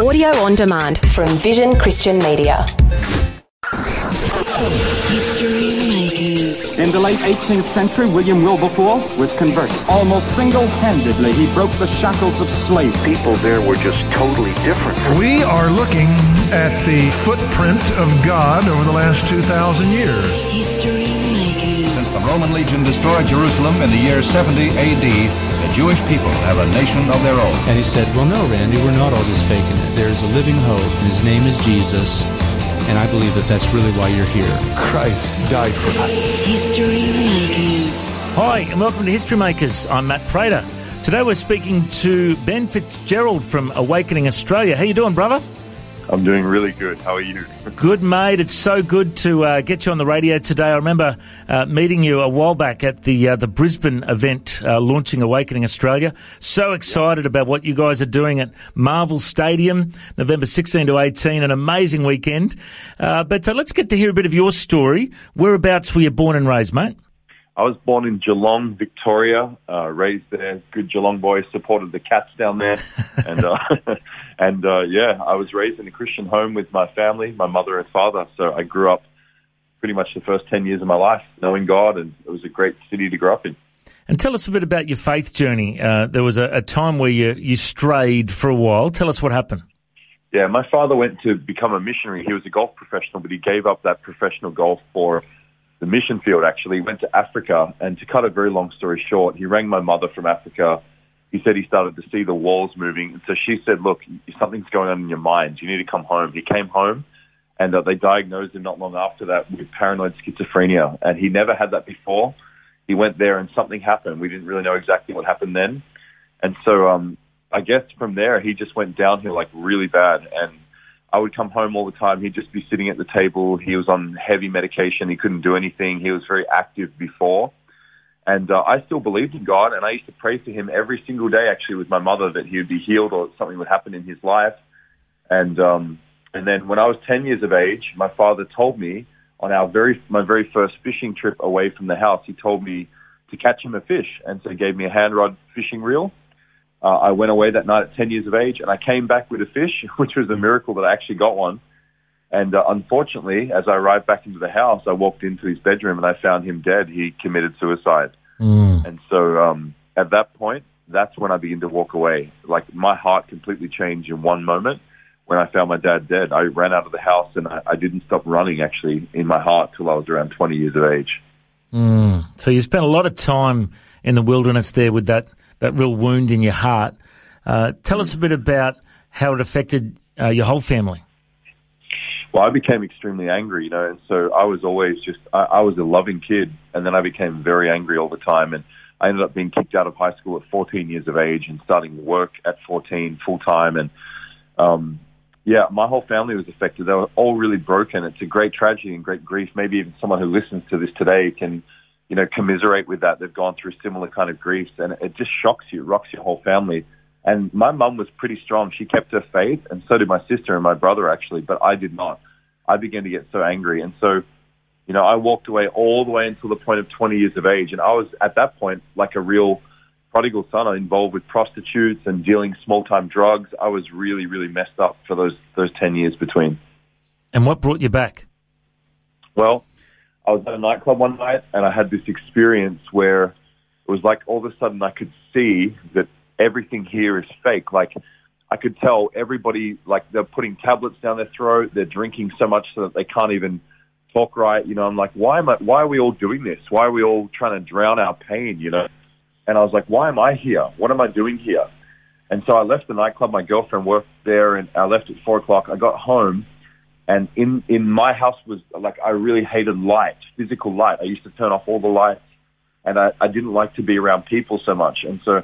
Audio on demand from Vision Christian Media. History Makers. In the late 18th century, William Wilberforce was converted. Almost single-handedly, he broke the shackles of slavery. people there were just totally different. We are looking at the footprint of God over the last 2,000 years. History Makers. Since the Roman legion destroyed Jerusalem in the year 70 AD, the Jewish people have a nation of their own. And he said, Well, no, Randy, we're not all just faking it. There's a living hope, and his name is Jesus. And I believe that that's really why you're here. Christ died for us. History Makers. Hi, and welcome to History Makers. I'm Matt Prater. Today we're speaking to Ben Fitzgerald from Awakening Australia. How you doing, brother? I'm doing really good. How are you? Good, mate. It's so good to uh, get you on the radio today. I remember uh, meeting you a while back at the uh, the Brisbane event uh, launching Awakening Australia. So excited about what you guys are doing at Marvel Stadium, November 16 to 18. An amazing weekend. Uh, but uh, let's get to hear a bit of your story. Whereabouts were you born and raised, mate? I was born in Geelong, Victoria, uh, raised there. Good Geelong boy, supported the Cats down there, and uh, and uh, yeah, I was raised in a Christian home with my family, my mother and father. So I grew up pretty much the first ten years of my life knowing God, and it was a great city to grow up in. And tell us a bit about your faith journey. Uh, there was a, a time where you, you strayed for a while. Tell us what happened. Yeah, my father went to become a missionary. He was a golf professional, but he gave up that professional golf for the mission field actually. Went to Africa and to cut a very long story short, he rang my mother from Africa. He said he started to see the walls moving. And so she said, look, something's going on in your mind. You need to come home. He came home and uh, they diagnosed him not long after that with paranoid schizophrenia. And he never had that before. He went there and something happened. We didn't really know exactly what happened then. And so, um, I guess from there, he just went downhill like really bad. And I would come home all the time. He'd just be sitting at the table. He was on heavy medication. He couldn't do anything. He was very active before. And uh, I still believed in God, and I used to pray for him every single day, actually, with my mother, that he would be healed or something would happen in his life. And um, and then when I was 10 years of age, my father told me on our very my very first fishing trip away from the house, he told me to catch him a fish, and so he gave me a hand rod fishing reel. Uh, I went away that night at 10 years of age and I came back with a fish, which was a miracle that I actually got one. And uh, unfortunately, as I arrived back into the house, I walked into his bedroom and I found him dead. He committed suicide. Mm. And so um, at that point, that's when I began to walk away. Like my heart completely changed in one moment when I found my dad dead. I ran out of the house and I, I didn't stop running actually in my heart till I was around 20 years of age. Mm. So you spent a lot of time in the wilderness there with that, that real wound in your heart. Uh, tell us a bit about how it affected uh, your whole family. Well, I became extremely angry, you know, and so I was always just, I, I was a loving kid, and then I became very angry all the time, and I ended up being kicked out of high school at 14 years of age and starting work at 14 full time, and um, yeah, my whole family was affected. They were all really broken. It's a great tragedy and great grief. Maybe even someone who listens to this today can, you know, commiserate with that. They've gone through similar kind of griefs, and it just shocks you, rocks your whole family. And my mum was pretty strong. She kept her faith, and so did my sister and my brother actually, but I did not. I began to get so angry, and so, you know, I walked away all the way until the point of 20 years of age, and I was at that point like a real prodigal son. I involved with prostitutes and dealing small time drugs. I was really, really messed up for those those 10 years between. And what brought you back? Well, I was at a nightclub one night and I had this experience where it was like all of a sudden I could see that everything here is fake. Like I could tell everybody, like they're putting tablets down their throat. They're drinking so much so that they can't even talk right. You know, I'm like, why am I, why are we all doing this? Why are we all trying to drown our pain? You know? And I was like, why am I here? What am I doing here? And so I left the nightclub. My girlfriend worked there and I left at four o'clock. I got home and in, in my house was like, I really hated light, physical light. I used to turn off all the lights and I, I didn't like to be around people so much. And so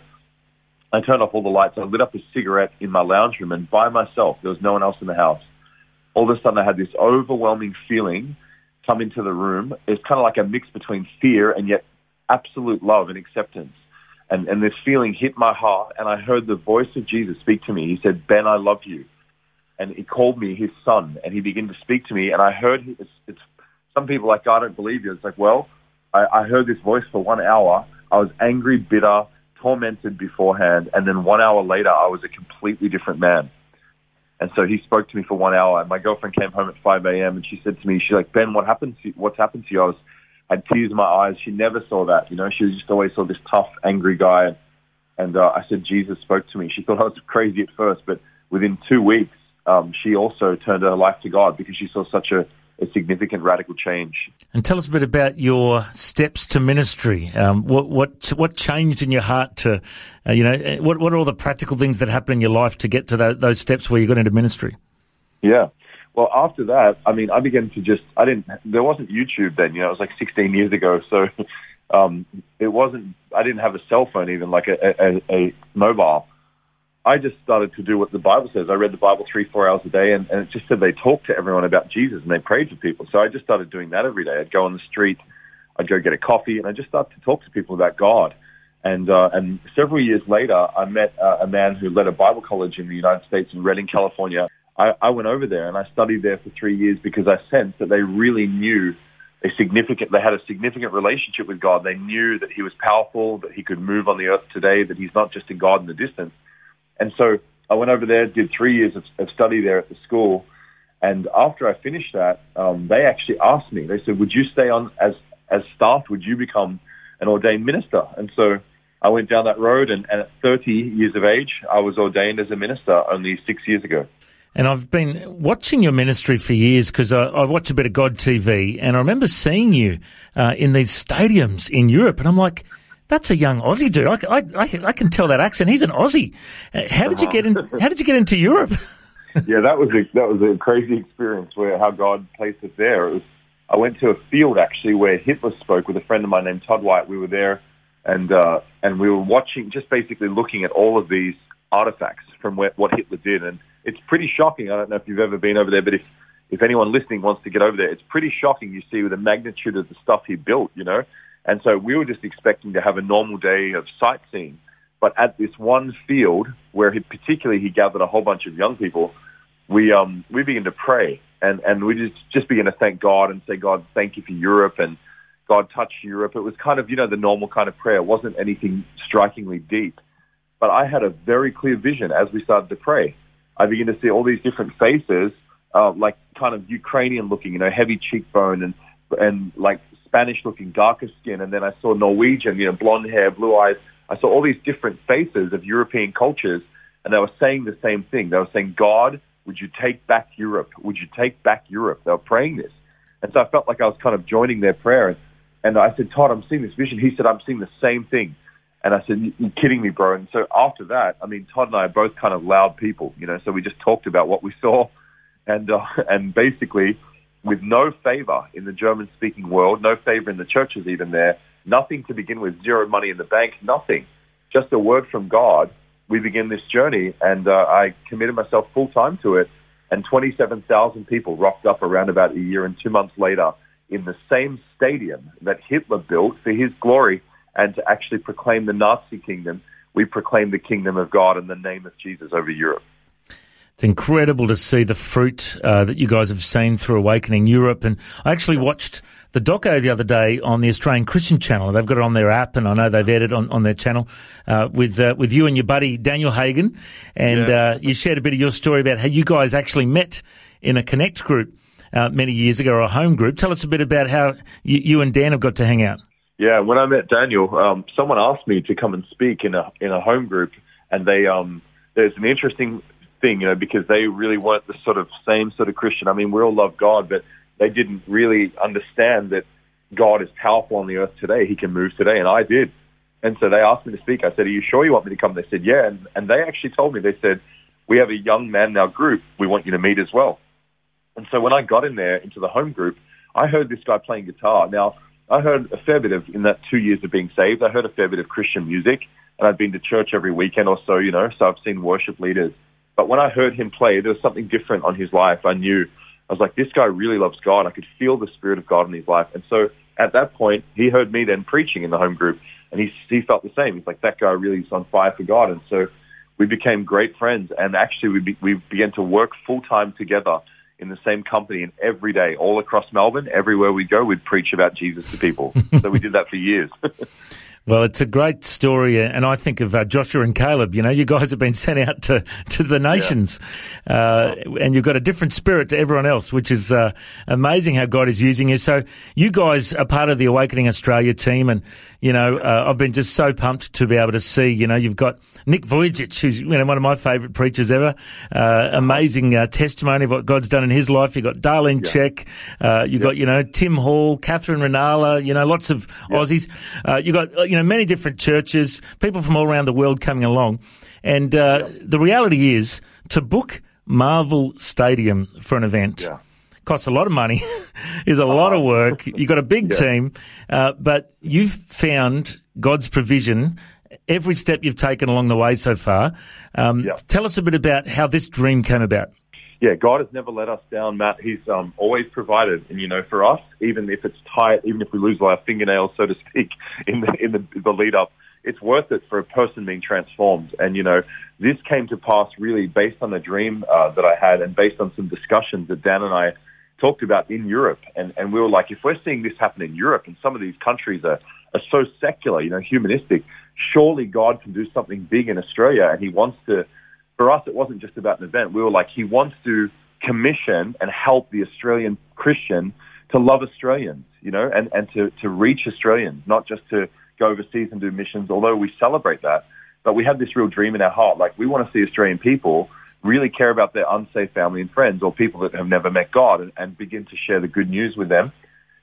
I turned off all the lights. I lit up a cigarette in my lounge room and by myself, there was no one else in the house. All of a sudden I had this overwhelming feeling come into the room. It's kind of like a mix between fear and yet absolute love and acceptance. And, and this feeling hit my heart and I heard the voice of Jesus speak to me. He said, Ben, I love you. And he called me his son and he began to speak to me and I heard, it's, it's some people like, I don't believe you. It's like, well, I, I heard this voice for one hour. I was angry, bitter, tormented beforehand. And then one hour later, I was a completely different man. And so he spoke to me for one hour. And my girlfriend came home at 5 a.m. and she said to me, she's like, Ben, what happened to you? What's happened to you? I was, had tears in my eyes. She never saw that. You know, she just always saw this tough, angry guy. And, uh, I said, Jesus spoke to me. She thought I was crazy at first, but within two weeks, um, she also turned her life to God because she saw such a, a significant radical change. And tell us a bit about your steps to ministry. Um, what what what changed in your heart to, uh, you know, what what are all the practical things that happened in your life to get to those steps where you got into ministry? Yeah. Well, after that, I mean, I began to just, I didn't, there wasn't YouTube then, you know, it was like 16 years ago. So, um, it wasn't, I didn't have a cell phone even, like a, a, a mobile. I just started to do what the Bible says. I read the Bible three, four hours a day, and, and it just said they talked to everyone about Jesus and they prayed for people. So I just started doing that every day. I'd go on the street, I'd go get a coffee, and I just started to talk to people about God. And uh, and several years later, I met uh, a man who led a Bible college in the United States in Redding, California. I, I went over there and I studied there for three years because I sensed that they really knew a significant, they had a significant relationship with God. They knew that He was powerful, that He could move on the earth today, that He's not just a God in the distance. And so I went over there, did three years of, of study there at the school. And after I finished that, um, they actually asked me, they said, would you stay on as, as staff? Would you become an ordained minister? And so I went down that road and, and at 30 years of age, I was ordained as a minister only six years ago. And I've been watching your ministry for years because I, I, watch a bit of God TV, and I remember seeing you uh, in these stadiums in Europe, and I'm like, that's a young Aussie dude. I, I, I, can tell that accent. He's an Aussie. Uh, how did you get in? How did you get into Europe? yeah, that was a, that was a crazy experience where how God placed us there. It was I went to a field actually where Hitler spoke with a friend of mine named Todd White. We were there, and uh, and we were watching, just basically looking at all of these artifacts from where, what Hitler did, and it's pretty shocking. I don't know if you've ever been over there, but if if anyone listening wants to get over there, it's pretty shocking. You see the magnitude of the stuff he built, you know. And so we were just expecting to have a normal day of sightseeing. But at this one field where he, particularly he gathered a whole bunch of young people, we, um, we began to pray and, and we just, just began to thank God and say, God, thank you for Europe and God touch Europe. It was kind of, you know, the normal kind of prayer. It wasn't anything strikingly deep. But I had a very clear vision as we started to pray. I begin to see all these different faces, uh, like kind of Ukrainian looking, you know, heavy cheekbone and, and like Spanish looking, darker skin, and then I saw Norwegian, you know, blonde hair, blue eyes. I saw all these different faces of European cultures, and they were saying the same thing. They were saying, God, would you take back Europe? Would you take back Europe? They were praying this. And so I felt like I was kind of joining their prayer. And, And I said, Todd, I'm seeing this vision. He said, I'm seeing the same thing. And I said, you're kidding me, bro. And so after that, I mean, Todd and I are both kind of loud people, you know, so we just talked about what we saw. And, uh, and basically, with no favor in the German speaking world, no favor in the churches even there, nothing to begin with, zero money in the bank, nothing. Just a word from God. We begin this journey and uh, I committed myself full time to it and 27,000 people rocked up around about a year and two months later in the same stadium that Hitler built for his glory and to actually proclaim the Nazi kingdom, we proclaim the kingdom of God in the name of Jesus over Europe. It's incredible to see the fruit uh, that you guys have seen through Awakening Europe. And I actually watched the doco the other day on the Australian Christian channel. They've got it on their app, and I know they've aired it on, on their channel uh, with uh, with you and your buddy Daniel Hagen. And yeah. Uh, you shared a bit of your story about how you guys actually met in a Connect group uh, many years ago, or a home group. Tell us a bit about how you, you and Dan have got to hang out. Yeah, when I met Daniel, um, someone asked me to come and speak in a in a home group, and they um, there's an interesting thing, you know, because they really weren't the sort of same sort of Christian. I mean, we all love God, but they didn't really understand that God is powerful on the earth today. He can move today, and I did. And so they asked me to speak. I said, "Are you sure you want me to come?" They said, "Yeah." And, and they actually told me. They said, "We have a young man in our group. We want you to meet as well." And so when I got in there into the home group, I heard this guy playing guitar. Now I heard a fair bit of in that two years of being saved. I heard a fair bit of Christian music, and I'd been to church every weekend or so, you know. So I've seen worship leaders but when I heard him play, there was something different on his life. I knew, I was like, this guy really loves God. I could feel the Spirit of God in his life. And so at that point, he heard me then preaching in the home group and he, he felt the same. He's like, that guy really is on fire for God. And so we became great friends and actually we, be, we began to work full time together in the same company and every day, all across Melbourne, everywhere we go, we'd preach about Jesus to people. so we did that for years. Well, it's a great story, and I think of uh, Joshua and Caleb. You know, you guys have been sent out to, to the nations, uh, and you've got a different spirit to everyone else, which is uh, amazing how God is using you. So, you guys are part of the Awakening Australia team, and you know, uh, I've been just so pumped to be able to see. You know, you've got Nick Vujicic, who's you know one of my favourite preachers ever. Uh, amazing uh, testimony of what God's done in his life. You've got Darlene Yeah. Zschech, uh, you've got you know Tim Hall, Katherine Ruonala. You know, lots of Aussies. Uh, you've got uh, you know many different churches, people from all around the world coming along, and uh, the reality is to book Marvel Stadium for an event Yeah. costs a lot of money, is a lot of work. You've got a big Yeah. team, uh, but you've found God's provision every step you've taken along the way so far. Um, Yeah. Tell us a bit about how this dream came about. Yeah, God has never let us down, Matt. He's um, always provided, and you know, for us, even if it's tight, even if we lose our fingernails, so to speak, in the in the, the lead up, it's worth it for a person being transformed. And you know, this came to pass really based on a dream uh, that I had, and based on some discussions that Dan and I talked about in Europe. And and we were like, if we're seeing this happen in Europe, and some of these countries are are so secular, you know, humanistic, surely God can do something big in Australia, and He wants to for us, it wasn't just about an event. We were like, he wants to commission and help the Australian Christian to love Australians, you know, and, and to, to reach Australians, not just to go overseas and do missions, although we celebrate that. But we have this real dream in our heart. Like, we want to see Australian people really care about their unsafe family and friends or people that have never met God and, and begin to share the good news with them.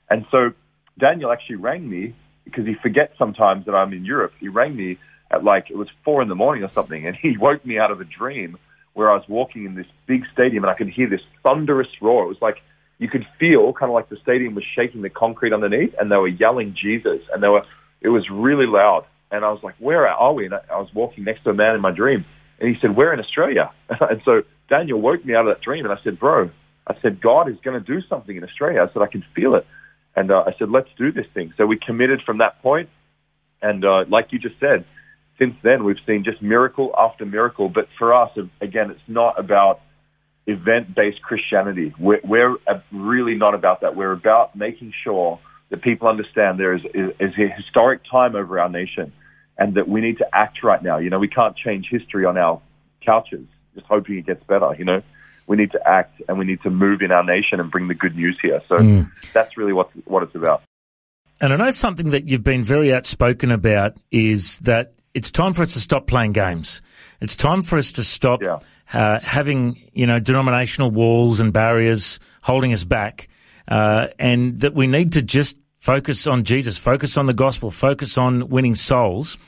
And so Daniel actually rang me because he forgets sometimes that I'm in Europe. He rang me at like, it was four in the morning or something, and he woke me out of a dream where I was walking in this big stadium and I could hear this thunderous roar. It was like, you could feel kind of like the stadium was shaking the concrete underneath and they were yelling Jesus and they were, it was really loud. And I was like, where are we? And I, I was walking next to a man in my dream and he said, we're in Australia. and so Daniel woke me out of that dream and I said, bro, I said, God is going to do something in Australia. I said, I can feel it. And uh, I said, let's do this thing. So we committed from that point. And uh, like you just said, since then we've seen just miracle after miracle. But for us, again, it's not about event-based Christianity. We're, we're uh, really not about that. We're about making sure that people understand there is, is, is a historic time over our nation and that we need to act right now. You know, we can't change history on our couches just hoping it gets better, you know. We need to act and we need to move in our nation and bring the good news here. So that's really what what it's about. And I know something that you've been very outspoken about is that it's time for us to stop playing games. It's time for us to stop Yeah. uh, having, you know, denominational walls and barriers holding us back, uh, and that we need to just focus on Jesus, focus on the gospel, focus on winning souls.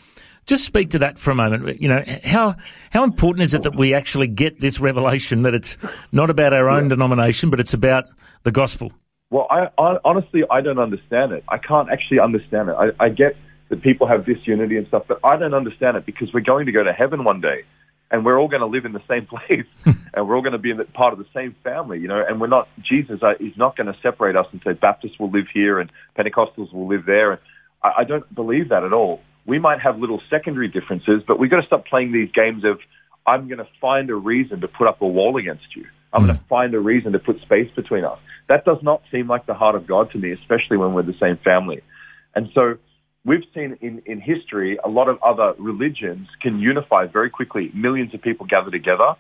Just speak to that for a moment. You know, how how important is it that we actually get this revelation that it's not about our own denomination, but it's about the gospel? Well, I, I honestly I don't understand it. I can't actually understand it. I, I get that people have disunity and stuff, but I don't understand it because we're going to go to heaven one day, and we're all going to live in the same place, and we're all going to be in the, part of the same family, you know. And we're not Jesus uh, is not going to separate us and say Baptists will live here and Pentecostals will live there. And I, I don't believe that at all. We might have little secondary differences, but we've got to stop playing these games of I'm going to find a reason to put up a wall against you. I'm going to find a reason to put space between us. That does not seem like the heart of God to me, especially when we're the same family. And so we've seen in, in history a lot of other religions can unify very quickly. Millions of people gather together.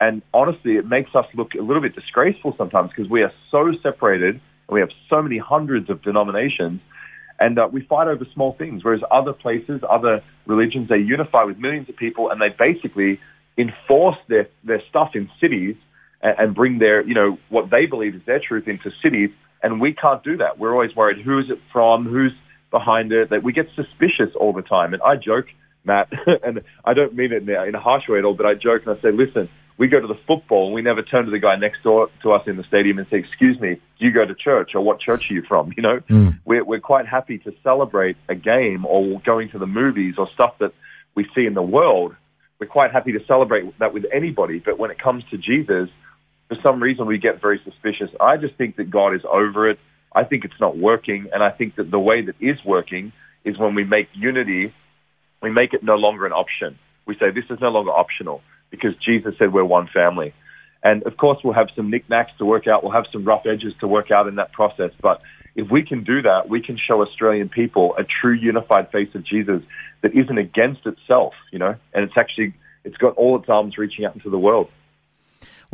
And honestly, it makes us look a little bit disgraceful sometimes because we are so separated and we have so many hundreds of denominations and uh, we fight over small things. Whereas other places, other religions, they unify with millions of people and they basically enforce their, their stuff in cities and, and bring their, you know, what they believe is their truth into cities. And we can't do that. We're always worried who is it from, who's behind it, that we get suspicious all the time. And I joke, Matt, and I don't mean it in a harsh way at all, but I joke and I say, listen, we go to the football and we never turn to the guy next door to us in the stadium and say, excuse me, do you go to church or what church are you from? You know, hmm. we're, we're quite happy to celebrate a game or going to the movies or stuff that we see in the world. We're quite happy to celebrate that with anybody. But when it comes to Jesus, for some reason we get very suspicious. I just think that God is over it. I think it's not working. And I think that the way that is working is when we make unity, we make it no longer an option. We say this is no longer optional because Jesus said we're one family. And of course we'll have some knickknacks to work out. We'll have some rough edges to work out in that process. But if we can do that, we can show Australian people a true unified face of Jesus that isn't against itself, you know, and it's actually, it's got all its arms reaching out into the world.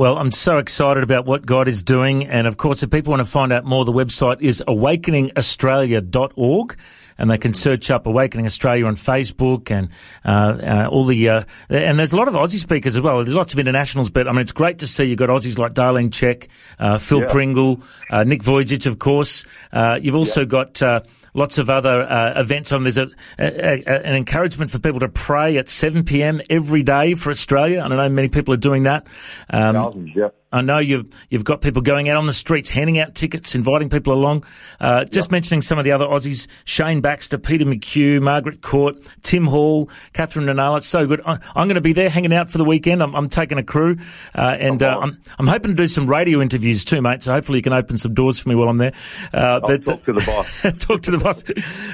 Well, I'm so excited about what God is doing. And of course, if people want to find out more, the website is awakeningaustralia.org and they can search up Awakening Australia on Facebook and uh, uh, all the uh, and there's a lot of Aussie speakers as well. There's lots of internationals, but I mean it's great to see you've got Aussies like Darlene Zschech, uh, Phil Yeah. Pringle, uh, Nick Vujicic, of course. Uh, you've also got. Lots of other uh, events on. There's a, a, a, an encouragement for people to pray at 7 p.m. every day for Australia. I know many people are doing that. Um, Thousands, yeah. I know you've you've got people going out on the streets, handing out tickets, inviting people along. Uh, just mentioning some of the other Aussies: Shane Baxter, Peter McHugh, Margaret Court, Tim Hall, Katherine Ruonala. It's so good. I, I'm going to be there, hanging out for the weekend. I'm, I'm taking a crew, uh, and uh, I'm I'm hoping to do some radio interviews too, mate. So hopefully you can open some doors for me while I'm there. Uh, I'll talk to the boss. talk to the boss.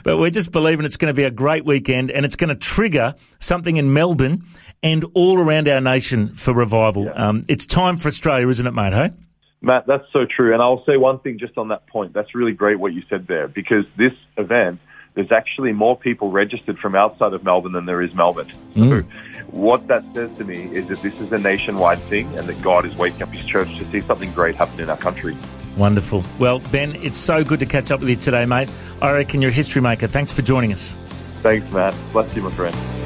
But we're just believing it's going to be a great weekend and it's going to trigger something in Melbourne and all around our nation for revival. Um, it's time for Australia, isn't it, mate? Hey? Matt, that's so true. And I'll say one thing just on that point. That's really great what you said there because this event, there's actually more people registered from outside of Melbourne than there is Melbourne. So what that says to me is that this is a nationwide thing and that God is waking up his church to see something great happen in our country. Wonderful. Well, Ben, it's so good to catch up with you today, mate. I reckon you're a history maker. Thanks for joining us. Thanks, Matt. Bless you, my friend.